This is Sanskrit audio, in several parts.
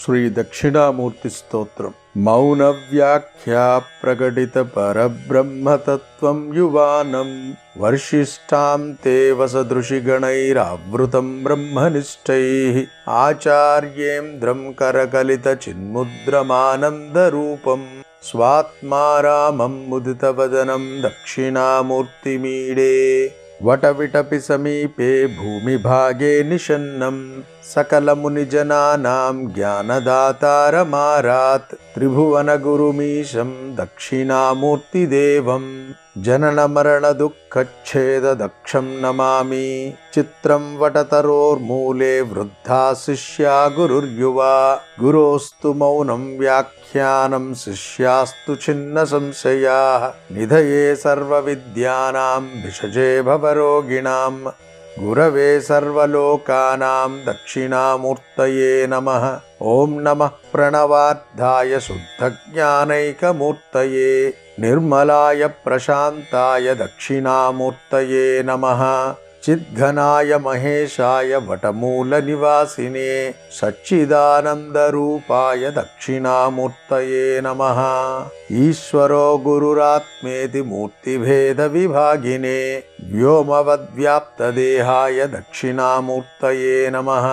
श्रीदक्षिणामूर्तिस्तोत्रम्। मौनव्याख्या प्रकटितपरब्रह्मतत्त्वं युवानं वर्षिष्ठां ते वसदृशिगणैरावृतं ब्रह्मनिष्ठैः। आचार्येन्द्रं करकलितचिन्मुद्रमानन्दरूपम् स्वात्मा रामं मुदितवदनं दक्षिणामूर्तिमीडे। वटविटपि समीपे भूमिभागे निषन्नं सकलमुनिजनानां ज्ञानदातारमारात् त्रिभुवनगुरुमीशं दक्षिणामूर्तिदेवम् जननमरणदुःखच्छेददक्षं नमामि। चित्रं वटतरोर्मूले वृद्धा शिष्या गुरुर्युवा। गुरोस्तु मौनं व्याख्यानं शिष्यास्तु छिन्नसंशयाः। निधये सर्वविद्यानां भिषजे भवरोगिणां गुरवे सर्वलोकानां दक्षिणामूर्तये नमः। ॐ नमः प्रणवार्धाय शुद्धज्ञानैकमूर्तये निर्मलाय प्रशान्ताय दक्षिणामूर्तये नमः चिद्घनाय महेशाय वटमूलनिवासिने सच्चिदानन्दरूपाय दक्षिणामूर्तये नमः। ईश्वरो गुरुरात्मेति मूर्तिभेदविभागिने व्योमवद्व्याप्तदेहाय दक्षिणामूर्तये नमः।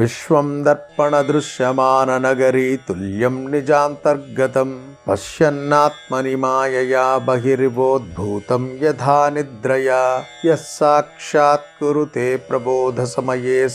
विश्वं दर्पणदृश्यमाननगरी तुल्यं निजान्तर्गतम् पश्यन्नात्मनि मायया बहिर्वोद्भूतं यथा निद्रया। यः साक्षात् प्रबोधसमये प्रबोधसमये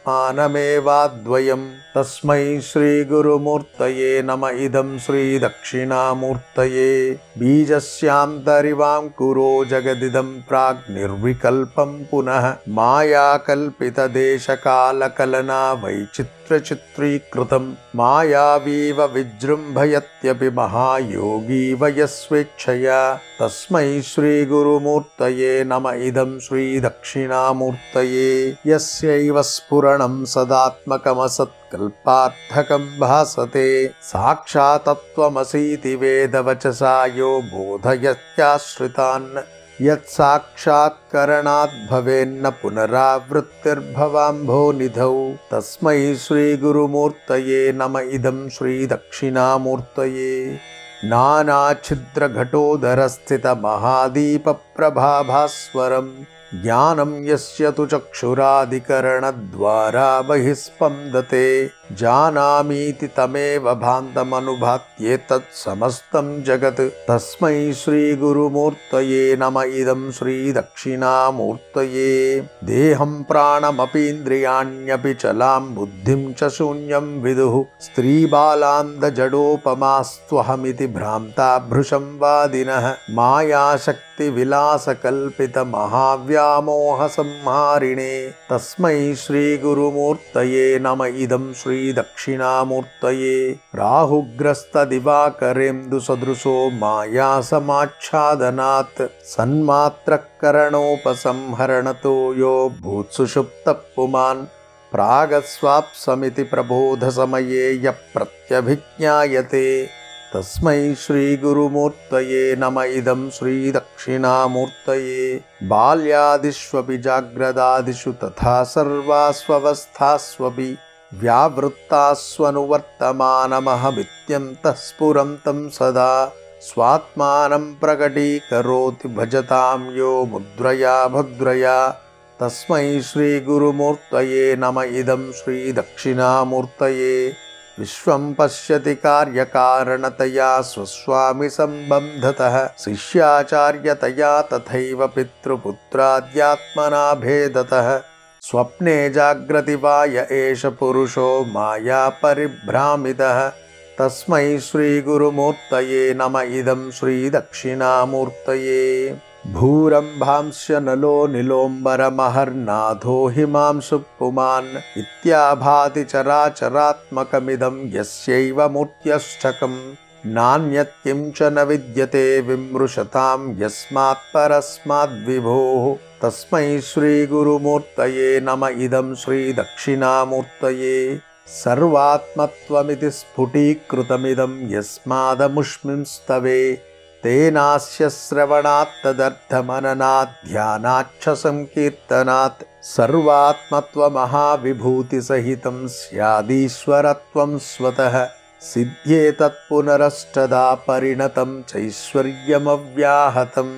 स्वात्मानमेवाद्वयम् तस्मै श्रीगुरुमूर्तये नम। इदं श्रीदक्षिणामूर्तये। बीजस्यान्तरिवाङ्कुरो जगदिदं प्राग्निर्विकल्पं पुनः। मायाकल्पितदेशकालकलना वैचित्र्यचित्रीकृतं मायावीव विजृम्भयत्यपि महायोगी वयस्वेच्छया तस्मै श्रीगुरुमूर्तये नम। इदं श्रीदक्षिणामूर्तये। यस्यैव स्फुरणं सदात्मकमसत्कल्पार्थकं भासते। साक्षातत्त्वमसीति वेदवचसा यो बोधयत्याश्रितान् यत्साक्षात्करणाद्भवेन्न पुनरावृत्तिर्भवाम्भोनिधौ तस्मै श्रीगुरुमूर्तये नम इदं श्रीदक्षिणामूर्तये। नानाच्छिद्रघटोदरस्थितमहादीपप्रभाभास्वरम्। ज्ञानं यस्य तु चक्षुरादिकरणद्वारा बहिः स्पन्दते जानामीति तमेव भान्तमनुभात्येतत् समस्तं जगत्। तस्मै श्रीगुरुमूर्तये नम इदं श्रीदक्षिणामूर्तये। देहं प्राणमपीन्द्रियाण्यपि चलां बुद्धिं च शून्यं विदुः। स्त्रीबालान्दजडोपमास्त्वहमिति भ्रान्ता भृशं वादिनः। मायाशक्तिविलासकल्पितमहाव्यामोहसंहारिणे। तस्मै श्रीगुरुमूर्तये नम इदं श्री श्रीदक्षिणामूर्तये राहुग्रस्तदिवाकरेन्दुसदृशो मायासमाच्छादनात् सन्मात्रकरणोपसंहरणतो यो भूत्सुषुप्तः पुमान् प्रागस्वाप्समिति प्रबोधसमये यः प्रत्यभिज्ञायते तस्मै श्रीगुरुमूर्तये नम। इदं श्रीदक्षिणामूर्तये बाल्यादिष्वपि जाग्रदादिषु तथा सर्वास्वस्थास्वपि व्यावृत्तास्वनुवर्तमानमहमित्यन्तः स्फुरं तं सदा स्वात्मानं प्रकटीकरोति भजतां यो मुद्रया भद्रया। तस्मै श्रीगुरुमूर्तये नम इदं श्रीदक्षिणामूर्तये। विश्वं पश्यति कार्यकारणतया स्वस्वामिसम्बन्धतः। शिष्याचार्यतया तथैव पितृपुत्राद्यात्मना भेदतः स्वप्ने जाग्रति वा य एष पुरुषो माया परिभ्रामितः। तस्मै श्रीगुरुमूर्तये नम। इदं श्रीदक्षिणामूर्तये। भूरम्भांश्च नलो निलोम्बरमहर्नाथो हिमांशु पुमान् इत्याभाति चराचरात्मकमिदं यस्यैव मूर्त्यष्टकम् नान्यत्किं च न विद्यते विमृशतां यस्मात् परस्माद्विभोः तस्मै श्रीगुरुमूर्तये नम इदं श्रीदक्षिणामूर्तये। सर्वात्मत्वमिति स्फुटीकृतमिदं यस्मादमुष्मिंस्तवे। तेनास्य श्रवणात् तदर्थमननात् ध्यानाच्छ सङ्कीर्तनात् सर्वात्मत्वमहाविभूतिसहितं स्यादीश्वरत्वं स्वतः सिद्ध्येतत्पुनरष्टदा परिणतं चैश्वर्यमव्याहतम्